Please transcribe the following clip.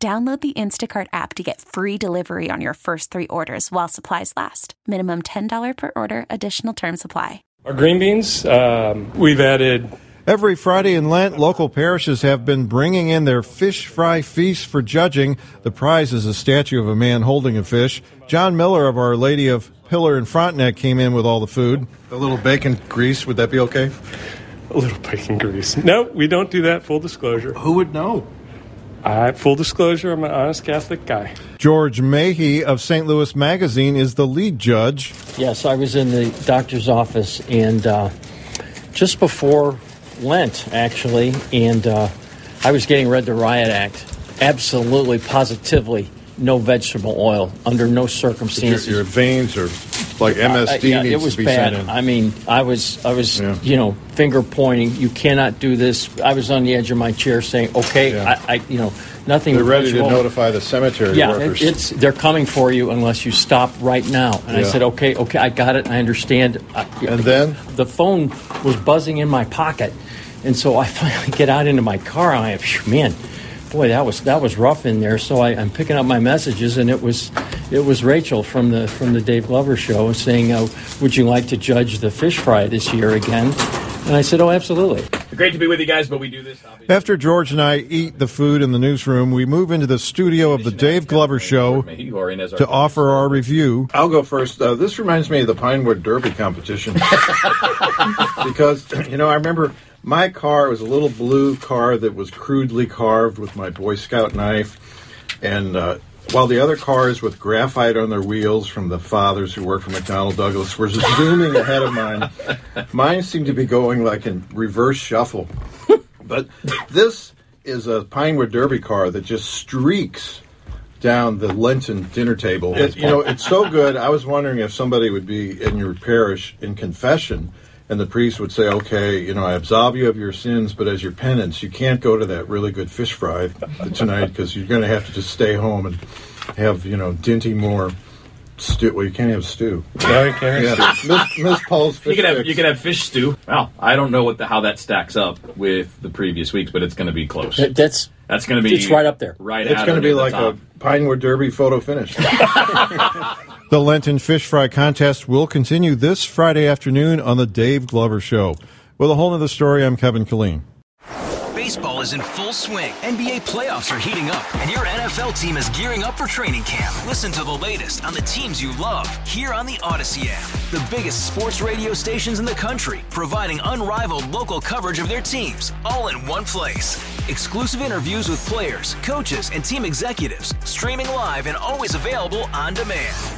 Download the Instacart app to get free delivery on your first three orders while supplies last. Minimum $10 per order, additional term supply. Our green beans, um, we've added. Every Friday in Lent, local parishes have been bringing in their fish fry feast for judging. The prize is a statue of a man holding a fish. John Miller of Our Lady of Pillar and Frontenac came in with all the food. A little bacon grease, would that be okay? A little bacon grease. No, we don't do that. Full disclosure. Who would know? I, full disclosure, I'm an honest Catholic guy. George Mahe of St. Louis Magazine is the lead judge. Yes, I was in the doctor's office and uh, just before Lent, actually, and uh, I was getting read the Riot Act. Absolutely, positively, no vegetable oil under no circumstances. Your, your veins are like MSD Uh, yeah, needs it was to be bad. sent in. I mean, I was, I was, Yeah. you know, finger pointing. You cannot do this. I was on the edge of my chair saying, "Okay, Yeah. I, I, you know, nothing." They're ready to notify the cemetery Yeah, workers. it, it's they're coming for you unless you stop right now. And I said, "Okay, okay, I got it. I understand." I, And then? the phone was buzzing in my pocket, and so I finally get out into my car. And I, man, boy, that was that was rough in there. So I, I'm picking up my messages, and it was it was Rachel from the from the Dave Glover show saying, uh, "Would you like to judge the fish fry this year again?" And I said, "Oh, absolutely." Great to be with you guys, but we do this. Obviously. After George and I eat the food in the newsroom, we move into the studio of the Dave Glover Show You are in as our to offer our review. I'll go first. Uh, this reminds me of the Pinewood Derby competition because you know I remember my car was a little blue car that was crudely carved with my Boy Scout knife, and uh, while the other cars with graphite on their wheels from the fathers who worked for McDonnell Douglas were zooming ahead of mine, mine seemed to be going like in reverse shuffle. But this is a Pinewood Derby car that just streaks down the Lenten dinner table. It, you know, it's so good. I was wondering if somebody would be in your parish in confession, and the priest would say, "Okay, you know, I absolve you of your sins, but as your penance, you can't go to that really good fish fry tonight because you're going to have to just stay home and have, you know, Dinty Moore stew. Well, you can't have stew. No, you can't. Yeah, Miss, Miss Paul's fish You can have sticks. you can have fish stew. Well, I don't know what the, how that stacks up with the previous weeks, but it's going to be close. That- That's That's going to be It's right up there. Right, It's going to be like top. a Pinewood Derby photo finish. The Lenten Fish Fry Contest will continue this Friday afternoon on The Dave Glover Show. With a whole other story, I'm Kevin Killeen. Baseball is in full swing. NBA playoffs are heating up, and your NFL team is gearing up for training camp. Listen to the latest on the teams you love here on the Audacy app. The biggest sports radio stations in the country, providing unrivaled local coverage of their teams, all in one place. Exclusive interviews with players, coaches, and team executives, streaming live and always available on demand.